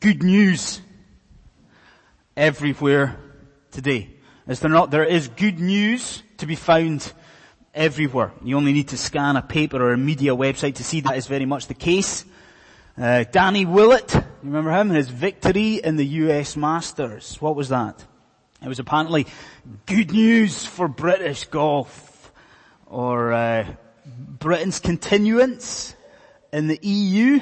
good news everywhere today. Is there not? There is good news to be found everywhere. You only need to scan a paper or a media website to see that is very much the case. Uh, Danny Willett, you remember him? His victory in the US Masters. What was that? It was apparently good news for British golf. Or uh, Britain's continuance in the EU.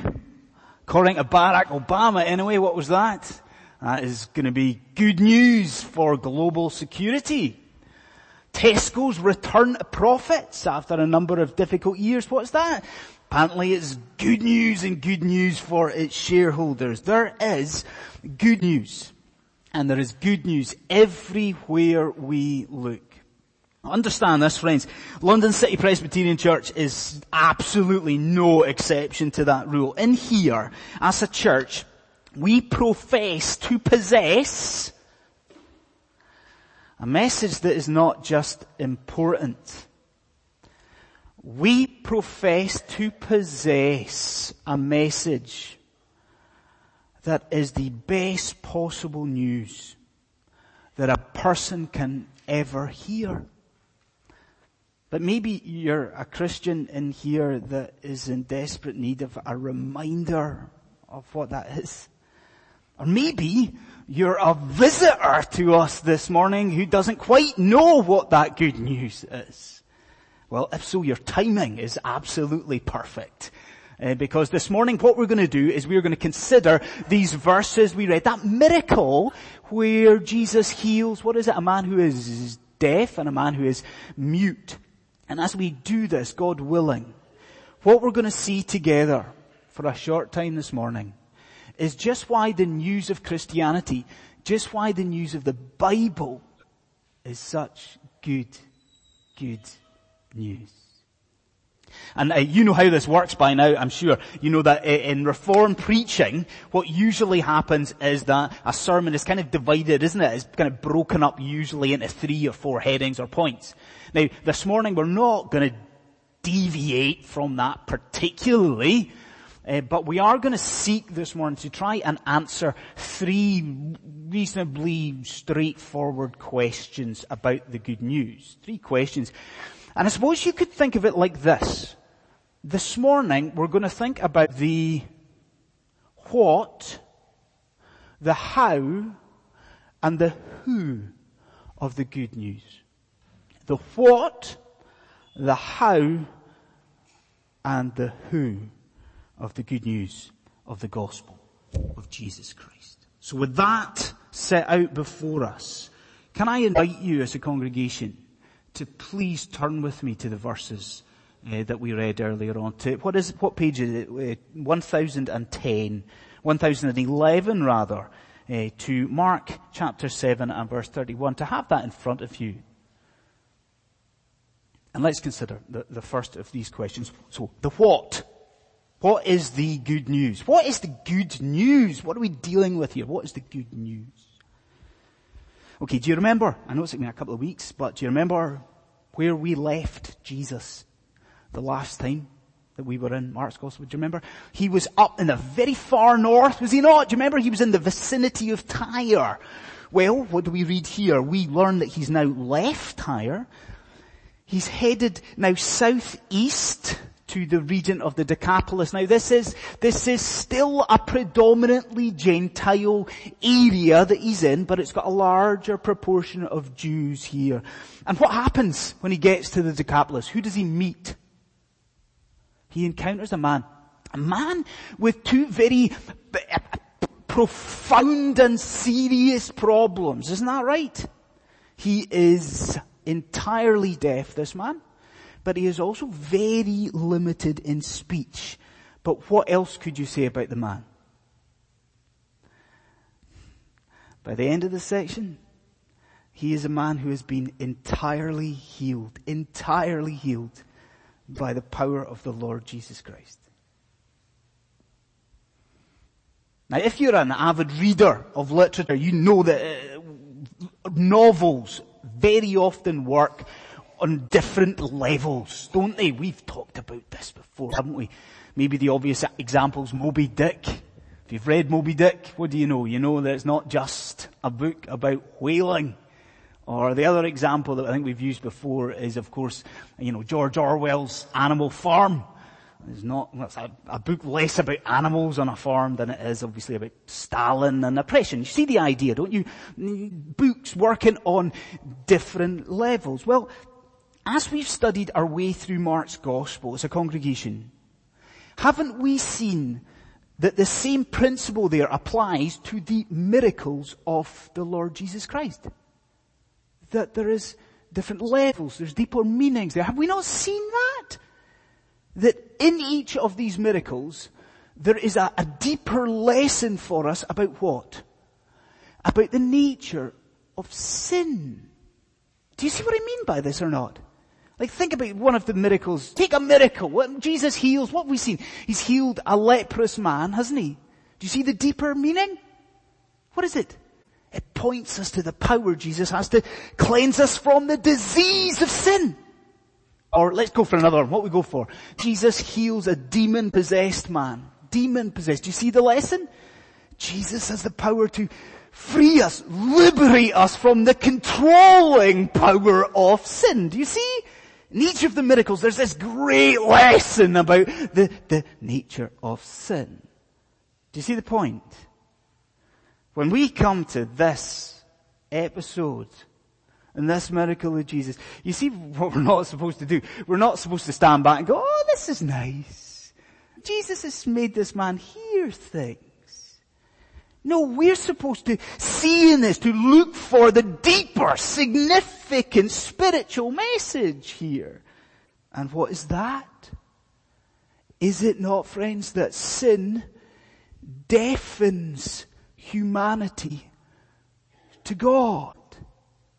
According to Barack Obama anyway, what was that? That is going to be good news for global security. Tesco's return to profits after a number of difficult years. What's that? Apparently it's good news and good news for its shareholders. There is good news. And there is good news everywhere we look. Understand this friends. London City Presbyterian Church is absolutely no exception to that rule. In here, as a church, we profess to possess a message that is not just important. We profess to possess a message that is the best possible news that a person can ever hear. But maybe you're a Christian in here that is in desperate need of a reminder of what that is. Or maybe you're a visitor to us this morning who doesn't quite know what that good news is. Well, if so, your timing is absolutely perfect. Uh, because this morning what we're going to do is we're going to consider these verses we read, that miracle where Jesus heals, what is it, a man who is deaf and a man who is mute. And as we do this, God willing, what we're going to see together for a short time this morning is just why the news of Christianity, just why the news of the Bible is such good, good news. And uh, you know how this works by now, I'm sure. You know that uh, in Reformed preaching, what usually happens is that a sermon is kind of divided, isn't it? It's kind of broken up usually into three or four headings or points. Now, this morning we're not going to deviate from that particularly. Uh, but we are going to seek this morning to try and answer three reasonably straightforward questions about the good news. Three questions. And I suppose you could think of it like this. This morning we're going to think about the what, the how, and the who of the good news. The what, the how, and the who of the good news of the gospel of Jesus Christ. So with that set out before us, can I invite you as a congregation to please turn with me to the verses uh, that we read earlier on to, what is, what page is it? Uh, 1010, 1011 rather, uh, to Mark chapter 7 and verse 31, to have that in front of you. And let's consider the, the first of these questions. So, the what? What is the good news? What is the good news? What are we dealing with here? What is the good news? Okay, do you remember? I know it's been a couple of weeks, but do you remember where we left Jesus the last time that we were in Mark's Gospel? Do you remember? He was up in the very far north, was he not? Do you remember? He was in the vicinity of Tyre. Well, what do we read here? We learn that he's now left Tyre. He's headed now southeast to the region of the Decapolis. Now this is, this is still a predominantly Gentile area that he's in, but it's got a larger proportion of Jews here. And what happens when he gets to the Decapolis? Who does he meet? He encounters a man. A man with two very uh, profound and serious problems. Isn't that right? He is entirely deaf, this man but he is also very limited in speech. But what else could you say about the man? By the end of the section, he is a man who has been entirely healed, entirely healed by the power of the Lord Jesus Christ. Now if you're an avid reader of literature, you know that uh, novels very often work on different levels, don't they? We've talked about this before, haven't we? Maybe the obvious examples, Moby Dick, If you've read Moby Dick, what do you know? You know that it's not just a book about whaling. Or the other example that I think we've used before is of course, you know, George Orwell's Animal Farm. It's not, it's a, a, book less about animals on a farm than it is obviously about Stalin and oppression. You see the idea, don't you? Books working on different levels. Well, as we've studied our way through Mark's gospel as a congregation, haven't we seen that the same principle there applies to the miracles of the Lord Jesus Christ. That there is different levels, there's deeper meanings there. Have we not seen that? That in each of these miracles, there is a, a deeper lesson for us about what? About the nature of sin. Do you see what I mean by this or not? Like think about one of the miracles. Take a miracle. What Jesus heals, what have we seen? He's healed a leprous man, hasn't he? Do you see the deeper meaning? What is it? It points us to the power Jesus has to cleanse us from the disease of sin. Or let's go for another one. What we go for? Jesus heals a demon possessed man. Demon possessed. Do you see the lesson? Jesus has the power to free us, liberate us from the controlling power of sin. Do you see? In each of the miracles, there's this great lesson about the, the nature of sin. Do you see the point? When we come to this episode and this miracle of Jesus, you see what we're not supposed to do. We're not supposed to stand back and go, oh, this is nice. Jesus has made this man hear things. No, we're supposed to see in this, to look for the deeper, significant spiritual message here. And what is that? Is it not, friends, that sin deafens humanity to God?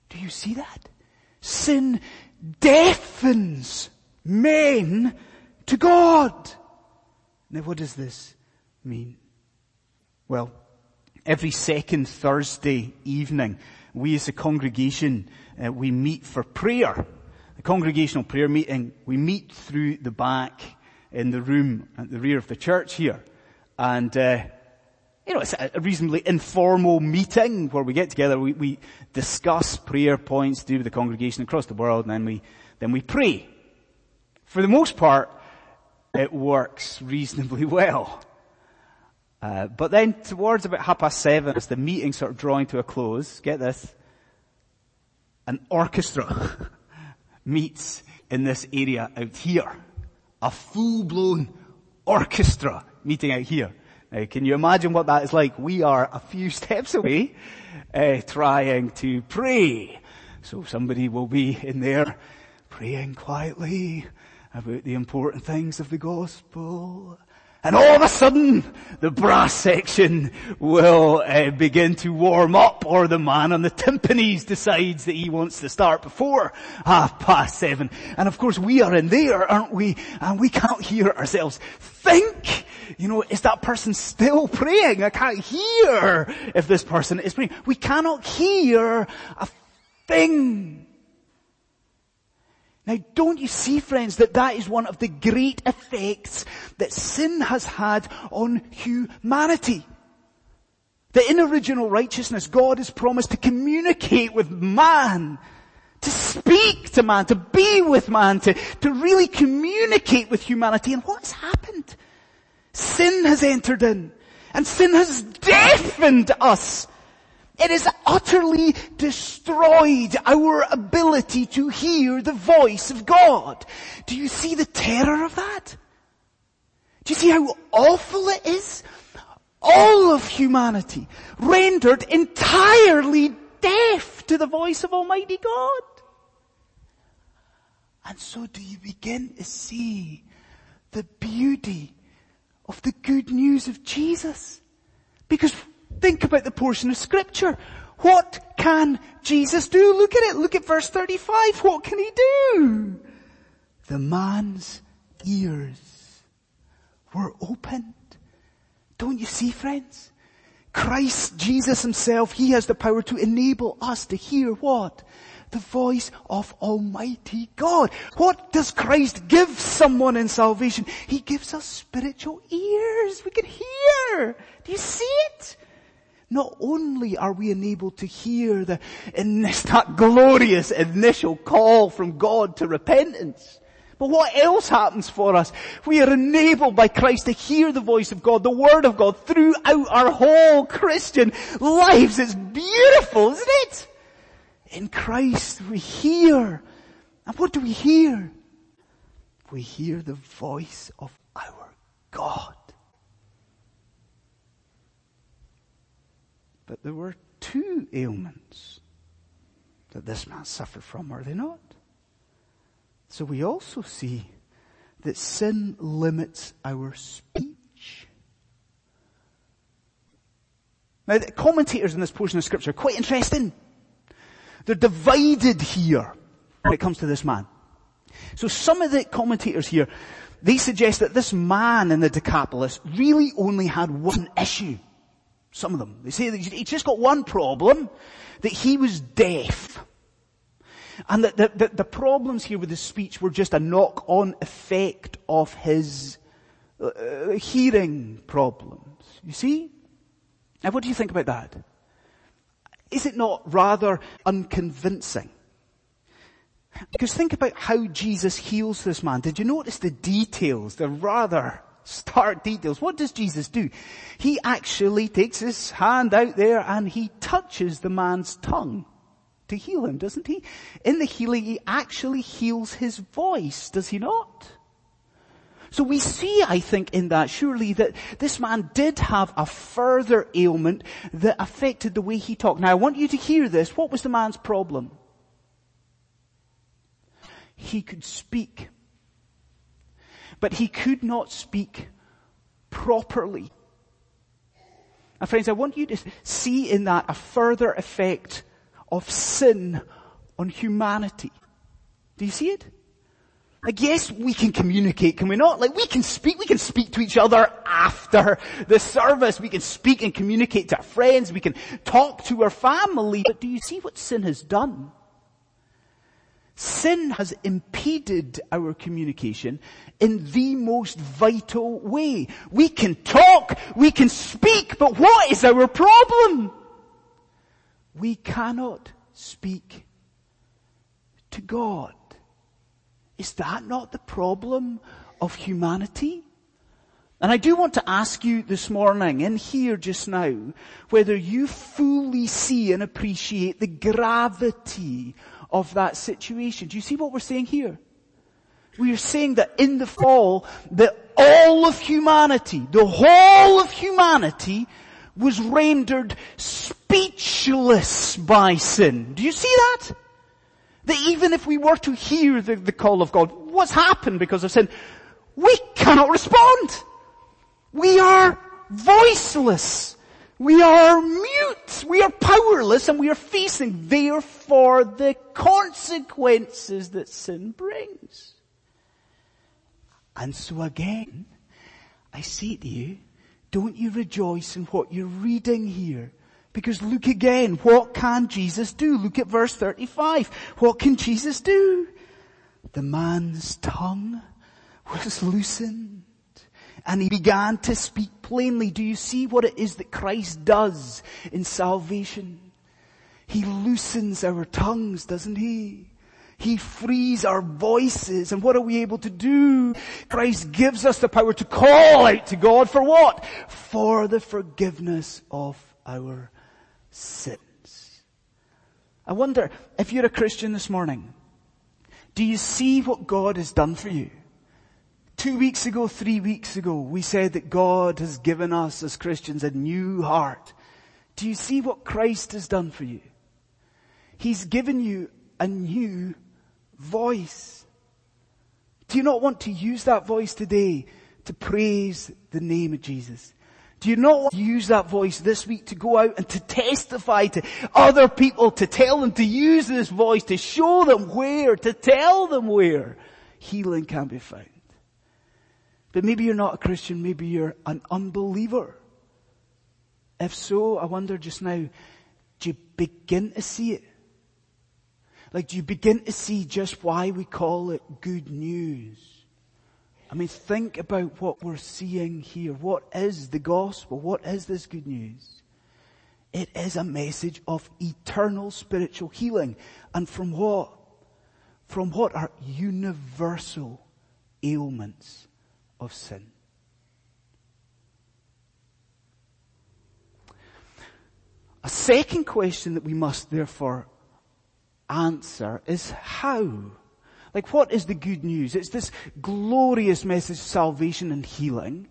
Do you see that? Sin deafens men to God. Now what does this mean? Well, Every second Thursday evening, we as a congregation, uh, we meet for prayer. The congregational prayer meeting, we meet through the back in the room at the rear of the church here. And, uh, you know, it's a reasonably informal meeting where we get together, we, we discuss prayer points to do with the congregation across the world, and then we, then we pray. For the most part, it works reasonably well. Uh, but then towards about half past seven, as the meeting sort of drawing to a close, get this, an orchestra meets in this area out here. A full-blown orchestra meeting out here. Now, can you imagine what that is like? We are a few steps away, uh, trying to pray. So somebody will be in there praying quietly about the important things of the gospel. And all of a sudden, the brass section will uh, begin to warm up, or the man on the timpanis decides that he wants to start before half past seven. And of course, we are in there, aren't we? And we can't hear ourselves think. You know, is that person still praying? I can't hear if this person is praying. We cannot hear a thing. Now don't you see friends that that is one of the great effects that sin has had on humanity? That in original righteousness God has promised to communicate with man, to speak to man, to be with man, to, to really communicate with humanity. And what's happened? Sin has entered in and sin has deafened us it has utterly destroyed our ability to hear the voice of God. Do you see the terror of that? Do you see how awful it is? All of humanity rendered entirely deaf to the voice of Almighty God. And so do you begin to see the beauty of the good news of Jesus? Because Think about the portion of scripture. What can Jesus do? Look at it. Look at verse 35. What can he do? The man's ears were opened. Don't you see friends? Christ Jesus himself, he has the power to enable us to hear what? The voice of Almighty God. What does Christ give someone in salvation? He gives us spiritual ears. We can hear. Do you see it? Not only are we enabled to hear the, in this, that glorious initial call from God to repentance, but what else happens for us? We are enabled by Christ to hear the voice of God, the Word of God throughout our whole Christian lives. It's beautiful, isn't it? In Christ we hear. And what do we hear? We hear the voice of our God. But there were two ailments that this man suffered from, are they not? So we also see that sin limits our speech. Now the commentators in this portion of scripture are quite interesting. They're divided here when it comes to this man. So some of the commentators here, they suggest that this man in the Decapolis really only had one issue. Some of them. They say that he just got one problem, that he was deaf. And that the, the, the, problems here with his speech were just a knock-on effect of his uh, hearing problems. You see? Now what do you think about that? Is it not rather unconvincing? Because think about how Jesus heals this man. Did you notice the details? The rather stark details. What does Jesus do? He actually takes his hand out there and he touches the man's tongue to heal him, doesn't he? In the healing, he actually heals his voice, does he not? So we see, I think, in that surely that this man did have a further ailment that affected the way he talked. Now I want you to hear this. What was the man's problem? He could speak, but he could not speak properly. Now friends, I want you to see in that a further effect of sin on humanity. Do you see it? Like yes, we can communicate, can we not? Like we can speak, we can speak to each other after the service. We can speak and communicate to our friends. We can talk to our family. But do you see what sin has done? Sin has impeded our communication in the most vital way. We can talk, we can speak, but what is our problem? We cannot speak to God. Is that not the problem of humanity? And I do want to ask you this morning and here just now whether you fully see and appreciate the gravity of that situation. Do you see what we're saying here? We are saying that in the fall, that all of humanity, the whole of humanity was rendered speechless by sin. Do you see that? That even if we were to hear the, the call of God, what's happened because of sin? We cannot respond. We are voiceless. We are mute. We are powerless and we are facing therefore the consequences that sin brings. And so again, I say to you, don't you rejoice in what you're reading here? Because look again, what can Jesus do? Look at verse 35. What can Jesus do? The man's tongue was loosened and he began to speak plainly. Do you see what it is that Christ does in salvation? He loosens our tongues, doesn't he? He frees our voices. And what are we able to do? Christ gives us the power to call out to God for what? For the forgiveness of our sins. I wonder if you're a Christian this morning, do you see what God has done for you? Two weeks ago, three weeks ago, we said that God has given us as Christians a new heart. Do you see what Christ has done for you? He's given you a new voice. Do you not want to use that voice today to praise the name of Jesus? Do you not use that voice this week to go out and to testify to other people, to tell them to use this voice, to show them where, to tell them where healing can be found? But maybe you're not a Christian, maybe you're an unbeliever. If so, I wonder just now, do you begin to see it? Like, do you begin to see just why we call it good news? I mean, think about what we're seeing here. What is the gospel? What is this good news? It is a message of eternal spiritual healing. And from what? From what are universal ailments of sin. A second question that we must therefore answer is how? Like what is the good news? It's this glorious message of salvation and healing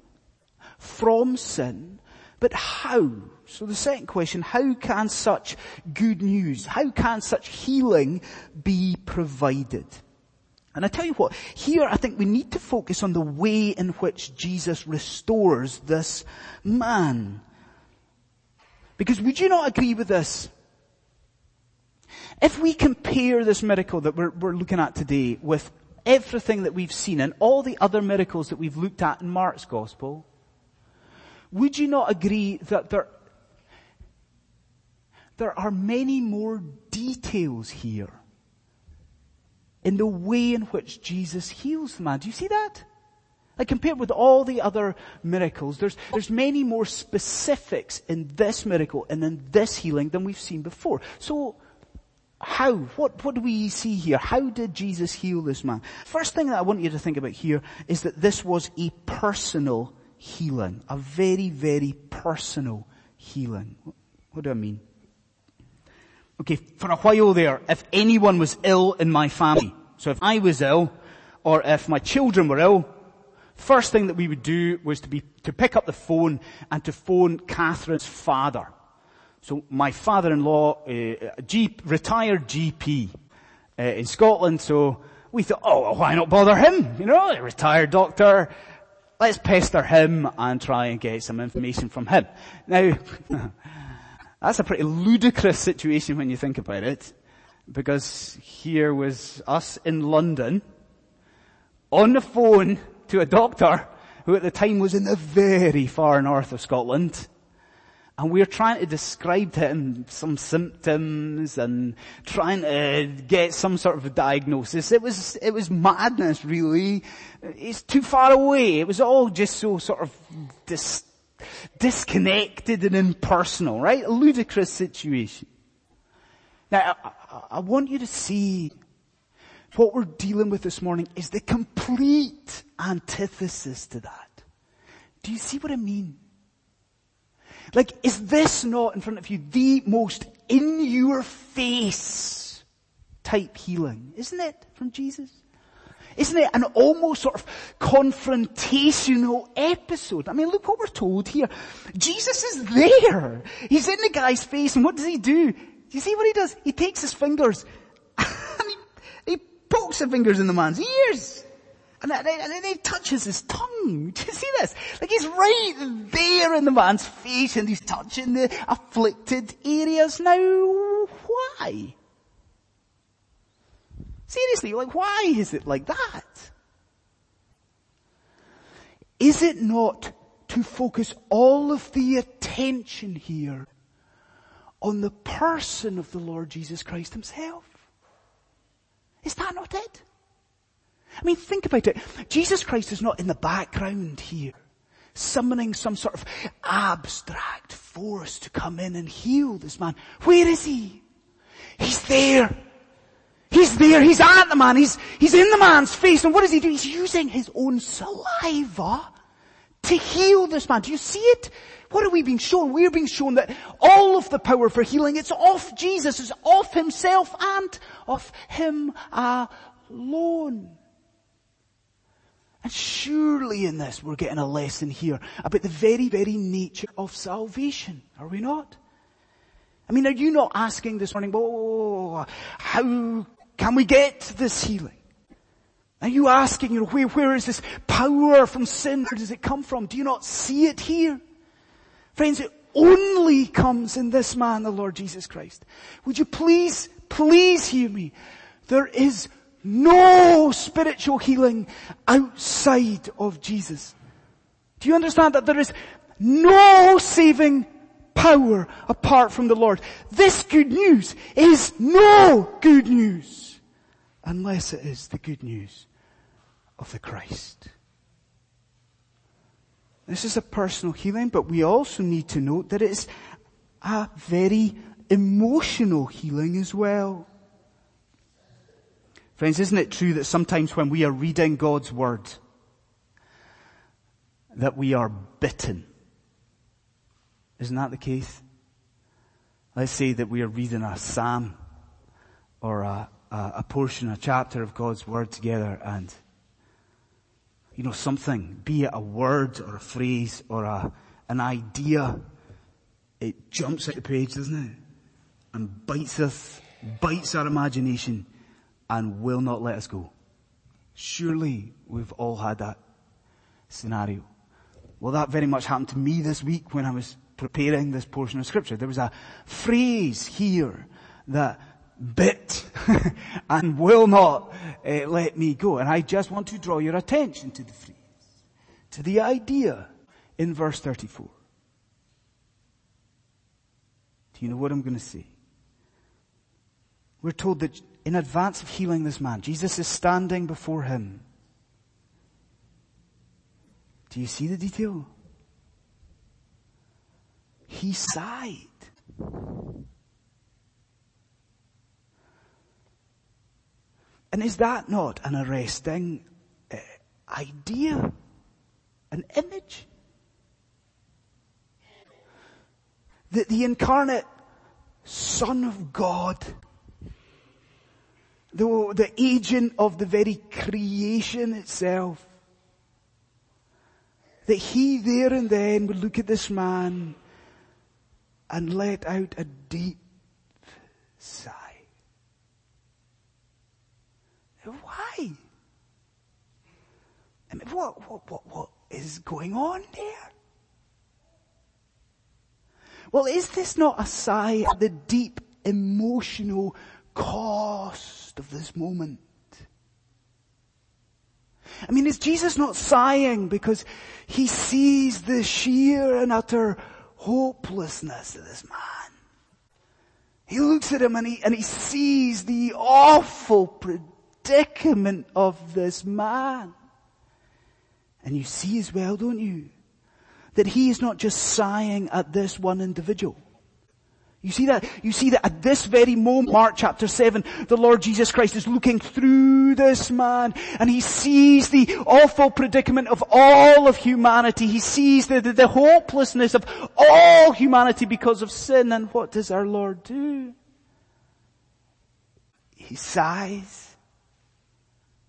from sin, but how? So the second question, how can such good news, how can such healing be provided? And I tell you what, here I think we need to focus on the way in which Jesus restores this man. Because would you not agree with this? If we compare this miracle that we're, we're looking at today with everything that we've seen and all the other miracles that we've looked at in Mark's gospel, would you not agree that there, there are many more details here in the way in which Jesus heals the man? Do you see that? Like compared with all the other miracles, there's, there's many more specifics in this miracle and in this healing than we've seen before. So, how? What, what do we see here? How did Jesus heal this man? First thing that I want you to think about here is that this was a personal healing. A very, very personal healing. What do I mean? Okay, for a while there, if anyone was ill in my family, so if I was ill, or if my children were ill, first thing that we would do was to be, to pick up the phone and to phone Catherine's father. So my father-in-law, uh, retired GP uh, in Scotland, so we thought, oh, well, why not bother him? You know, a retired doctor. Let's pester him and try and get some information from him. Now, that's a pretty ludicrous situation when you think about it, because here was us in London, on the phone to a doctor who at the time was in the very far north of Scotland, and we are trying to describe to him some symptoms and trying to get some sort of diagnosis. It was, it was madness really. It's too far away. It was all just so sort of dis, disconnected and impersonal, right? A ludicrous situation. Now, I, I, want you to see what we're dealing with this morning is the complete antithesis to that. Do you see what I mean? Like, is this not in front of you the most in your face type healing? Isn't it from Jesus? Isn't it an almost sort of confrontational episode? I mean, look what we're told here. Jesus is there. He's in the guy's face and what does he do? Do you see what he does? He takes his fingers and he, he pokes the fingers in the man's ears. And then he touches his tongue. Do you see this? Like he's right there in the man's face and he's touching the afflicted areas. Now, why? Seriously, like why is it like that? Is it not to focus all of the attention here on the person of the Lord Jesus Christ himself? Is that not it? I mean, think about it. Jesus Christ is not in the background here, summoning some sort of abstract force to come in and heal this man. Where is he? He's there. He's there. He's at the man. He's, he's in the man's face. And what does he do? He's using his own saliva to heal this man. Do you see it? What are we being shown? We're being shown that all of the power for healing, it's off Jesus, it's off himself and of him alone. And surely in this we're getting a lesson here about the very, very nature of salvation. Are we not? I mean, are you not asking this morning, oh, how can we get to this healing? Are you asking, you know, where, where is this power from sin? Where does it come from? Do you not see it here? Friends, it only comes in this man, the Lord Jesus Christ. Would you please, please hear me? There is no spiritual healing outside of Jesus. Do you understand that there is no saving power apart from the Lord. This good news is no good news unless it is the good news of the Christ. This is a personal healing, but we also need to note that it's a very emotional healing as well. Friends, isn't it true that sometimes when we are reading God's Word, that we are bitten? Isn't that the case? Let's say that we are reading a psalm or a, a, portion, a chapter of God's Word together and you know, something, be it a word or a phrase or a, an idea, it jumps at the page, doesn't it? And bites us, bites our imagination and will not let us go. Surely we've all had that scenario. Well, that very much happened to me this week when I was preparing this portion of scripture. There was a phrase here that bit and will not uh, let me go. And I just want to draw your attention to the phrase, to the idea in verse 34. Do you know what I'm going to say? We're told that in advance of healing this man, Jesus is standing before him. Do you see the detail? He sighed. And is that not an arresting uh, idea? An image? That the incarnate Son of God, the, the agent of the very creation itself, that he there and then would look at this man and let out a deep sigh. Why? I mean, what, what, what, what is going on there? Well, is this not a sigh at the deep emotional cost of this moment? I mean, is Jesus not sighing because he sees the sheer and utter hopelessness of this man? He looks at him and he, and he sees the awful predicament predicament of this man. And you see as well, don't you, that he is not just sighing at this one individual. You see that? You see that at this very moment, Mark chapter 7, the Lord Jesus Christ is looking through this man and he sees the awful predicament of all of humanity. He sees the, the, the hopelessness of all humanity because of sin. And what does our Lord do? He sighs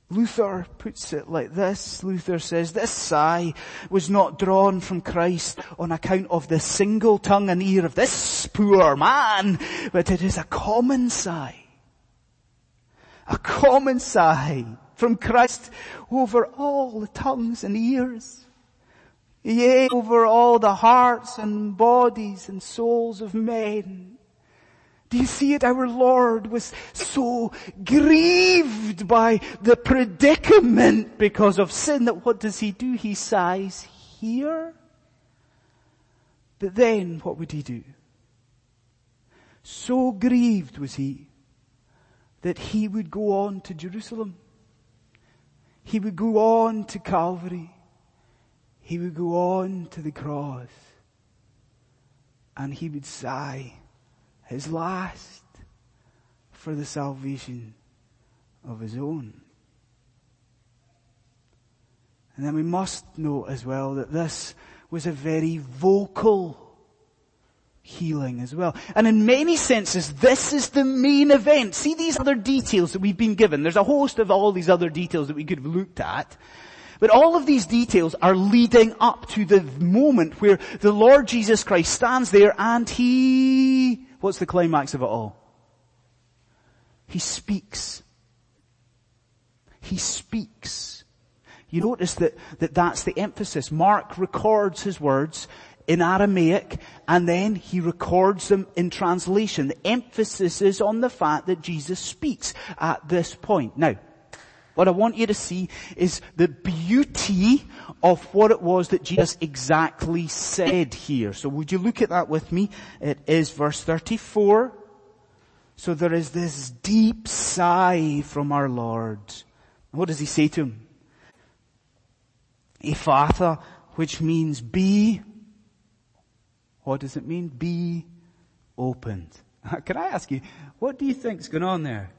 Luther puts it like this. Luther says, this sigh was not drawn from Christ on account of the single tongue and ear of this poor man, but it is a common sigh. A common sigh from Christ over all the tongues and ears. Yea, over all the hearts and bodies and souls of men. Do you see it? Our Lord was so grieved by the predicament because of sin that what does he do? He sighs here. But then what would he do? So grieved was he that he would go on to Jerusalem. He would go on to Calvary. He would go on to the cross. And he would sigh his last for the salvation of his own. And then we must note as well that this was a very vocal healing as well. And in many senses, this is the main event. See these other details that we've been given. There's a host of all these other details that we could have looked at. But all of these details are leading up to the moment where the Lord Jesus Christ stands there and He What's the climax of it all? He speaks. He speaks. You notice that, that that's the emphasis. Mark records his words in Aramaic and then he records them in translation. The emphasis is on the fact that Jesus speaks at this point. Now, What I want you to see is the beauty of what it was that Jesus exactly said here. So would you look at that with me? It is verse 34. So there is this deep sigh from our Lord. What does he say to him? Ephphatha, which means be. What does it mean? Be opened. Can I ask you, what do you think's going on there?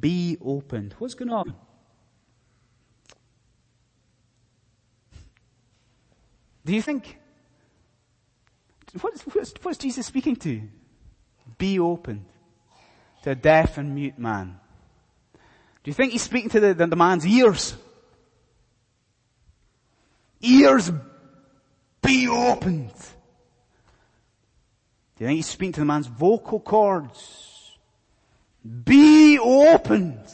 Be opened. What's going on? Do you think? What's, what's, what's Jesus speaking to? Be opened to a deaf and mute man. Do you think he's speaking to the, the, the man's ears? Ears be opened. Do you think he's speaking to the man's vocal cords? Be opened.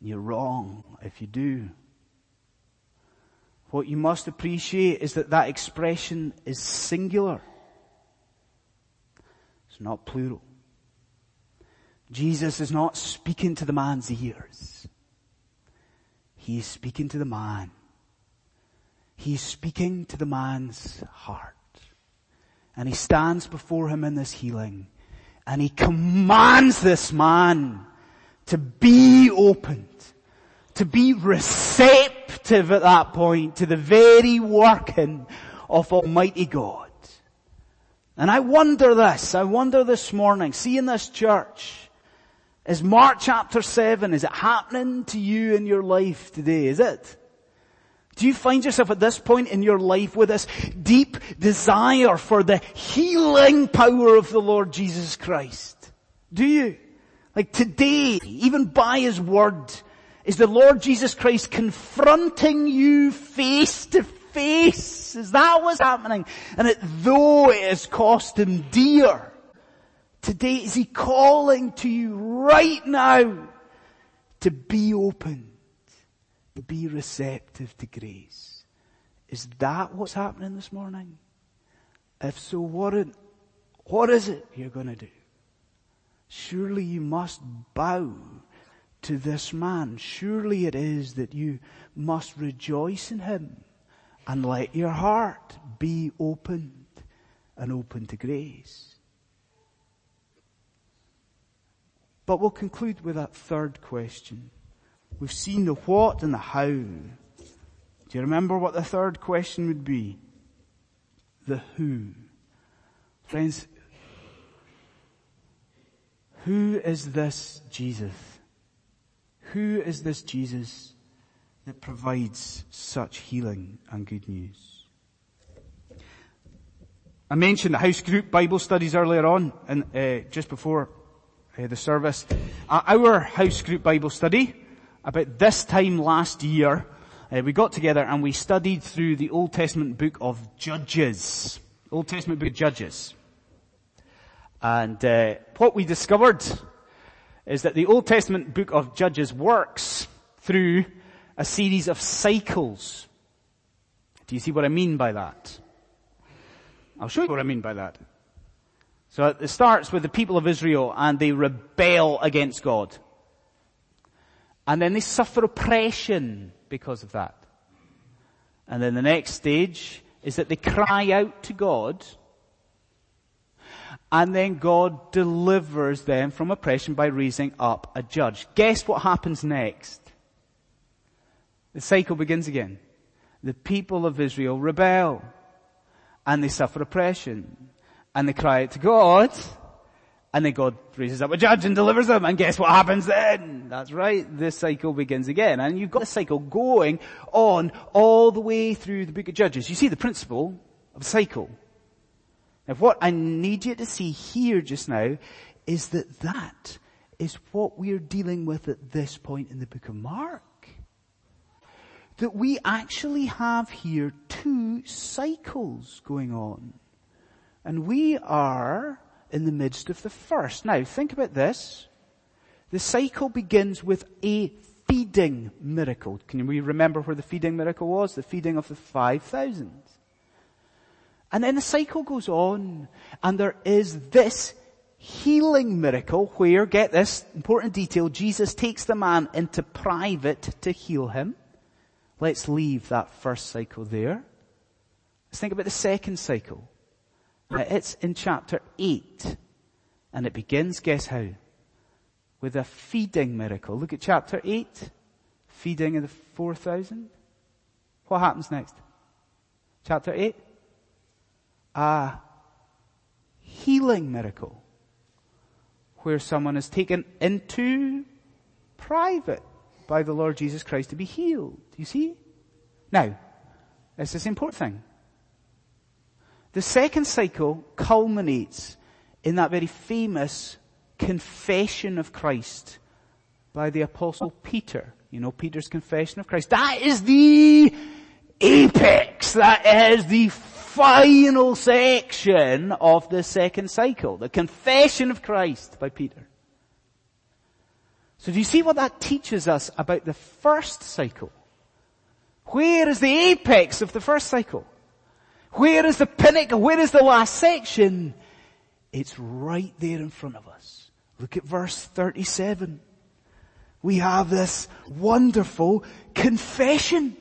You're wrong if you do. What you must appreciate is that that expression is singular. It's not plural. Jesus is not speaking to the man's ears. He is speaking to the man. He's speaking to the man's heart. And he stands before him in this healing. And he commands this man to be opened, to be receptive at that point to the very working of Almighty God. And I wonder this, I wonder this morning, seeing this church, is Mark chapter 7, is it happening to you in your life today? Is it? Do you find yourself at this point in your life with this deep desire for the healing power of the Lord Jesus Christ? Do you? Like today, even by His Word, is the Lord Jesus Christ confronting you face to face? Is that what's happening? And it, though it has cost Him dear, today is He calling to you right now to be open be receptive to grace. Is that what's happening this morning? If so, what, what is it you're going to do? Surely you must bow to this man. Surely it is that you must rejoice in him and let your heart be opened and open to grace. But we'll conclude with that third question. We've seen the what and the how. Do you remember what the third question would be? The who. Friends, who is this Jesus? Who is this Jesus that provides such healing and good news? I mentioned the house group Bible studies earlier on, and uh, just before uh, the service. Uh, our house group Bible study about this time last year, uh, we got together and we studied through the Old Testament book of Judges. Old Testament book of Judges. And uh, what we discovered is that the Old Testament book of Judges works through a series of cycles. Do you see what I mean by that? I'll show you what I mean by that. So it starts with the people of Israel and they rebel against God. And then they suffer oppression because of that. And then the next stage is that they cry out to God. And then God delivers them from oppression by raising up a judge. Guess what happens next? The cycle begins again. The people of Israel rebel. And they suffer oppression. And they cry out to God. And then God raises up a judge and delivers them. And guess what happens then? That's right. This cycle begins again. And you've got the cycle going on all the way through the book of Judges. You see the principle of cycle. Now what I need you to see here just now is that that is what we're dealing with at this point in the book of Mark. That we actually have here two cycles going on. And we are in the midst of the first. Now, think about this. The cycle begins with a feeding miracle. Can we remember where the feeding miracle was? The feeding of the 5,000. And then the cycle goes on, and there is this healing miracle where, get this important detail, Jesus takes the man into private to heal him. Let's leave that first cycle there. Let's think about the second cycle. It's in chapter 8 and it begins, guess how? With a feeding miracle. Look at chapter 8. Feeding of the 4,000. What happens next? Chapter 8. A healing miracle where someone is taken into private by the Lord Jesus Christ to be healed. Do you see? Now, this important thing. The second cycle culminates in that very famous confession of Christ by the apostle Peter. You know Peter's confession of Christ. That is the apex. That is the final section of the second cycle, the confession of Christ by Peter. So do you see what that teaches us about the first cycle? Where is the apex of the first cycle? Where is the pinnacle? Where is the last section? It's right there in front of us. Look at verse 37. We have this wonderful confession.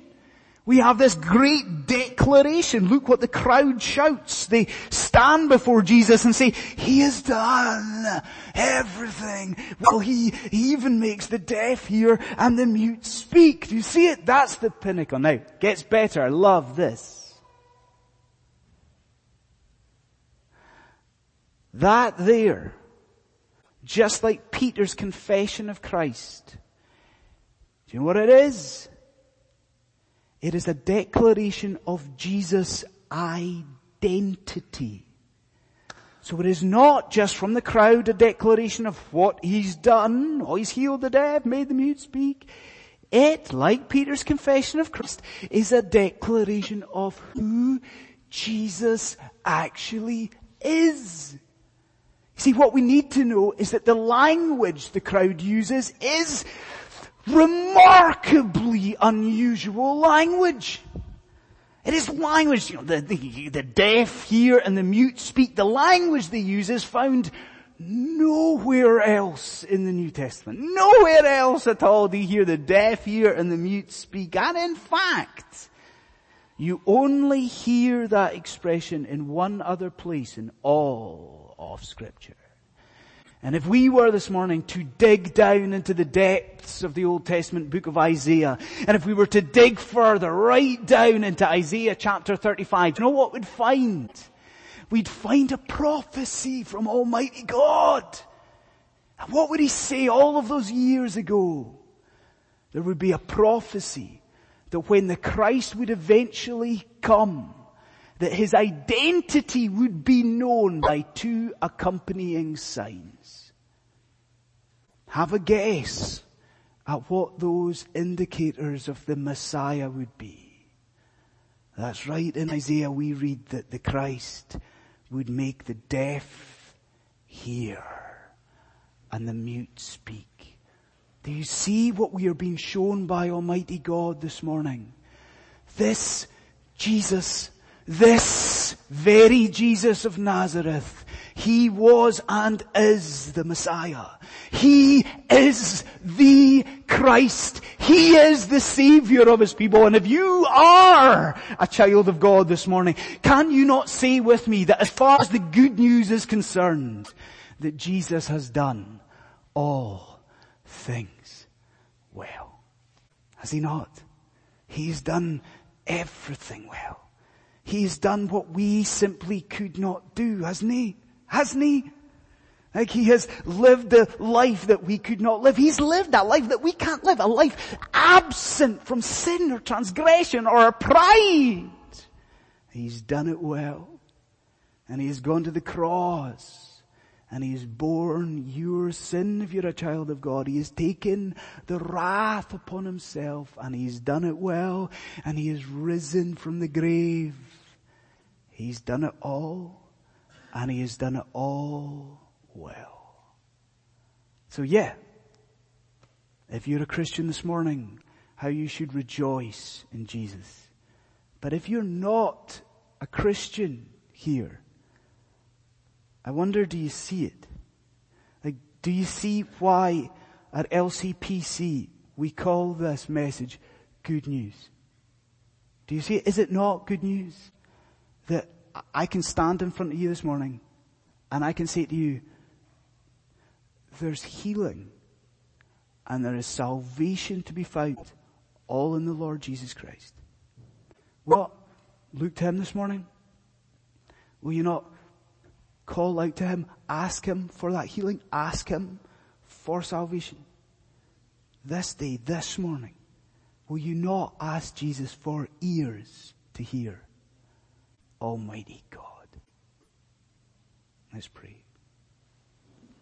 We have this great declaration. Look what the crowd shouts. They stand before Jesus and say, He has done everything. Well, He, even makes the deaf hear and the mute speak. Do you see it? That's the pinnacle. Now, gets better. I love this. That there, just like Peter's confession of Christ, do you know what it is? It is a declaration of Jesus' identity. So it is not just from the crowd a declaration of what he's done, oh he's healed the deaf, made the mute speak. It, like Peter's confession of Christ, is a declaration of who Jesus actually is. See, what we need to know is that the language the crowd uses is remarkably unusual language. It is language, you know, the, the, the deaf hear and the mute speak. The language they use is found nowhere else in the New Testament. Nowhere else at all do you hear the deaf hear and the mute speak. And in fact, you only hear that expression in one other place in all of scripture. And if we were this morning to dig down into the depths of the Old Testament book of Isaiah, and if we were to dig further, right down into Isaiah chapter 35, you know what we'd find? We'd find a prophecy from Almighty God. And what would He say all of those years ago? There would be a prophecy that when the Christ would eventually come, that his identity would be known by two accompanying signs. Have a guess at what those indicators of the Messiah would be. That's right, in Isaiah we read that the Christ would make the deaf hear and the mute speak. Do you see what we are being shown by Almighty God this morning? This Jesus this very Jesus of Nazareth, He was and is the Messiah. He is the Christ. He is the Savior of His people. And if you are a child of God this morning, can you not say with me that as far as the good news is concerned, that Jesus has done all things well? Has He not? He's done everything well. He's done what we simply could not do, hasn't he? Hasn't he? Like he has lived the life that we could not live. He's lived that life that we can't live. A life absent from sin or transgression or pride. He's done it well. And he has gone to the cross and he has borne your sin if you're a child of God. He has taken the wrath upon himself and he's done it well and he has risen from the grave. He's done it all and he has done it all well. So yeah, if you're a Christian this morning, how you should rejoice in Jesus. But if you're not a Christian here, I wonder do you see it? Like, do you see why at LCPC we call this message good news? Do you see? Is it not good news that I can stand in front of you this morning and I can say to you, there's healing and there is salvation to be found all in the Lord Jesus Christ. What? Look to Him this morning? Will you not call out to Him? Ask Him for that healing? Ask Him for salvation? This day, this morning, will you not ask Jesus for ears to hear? Almighty God. Let's pray.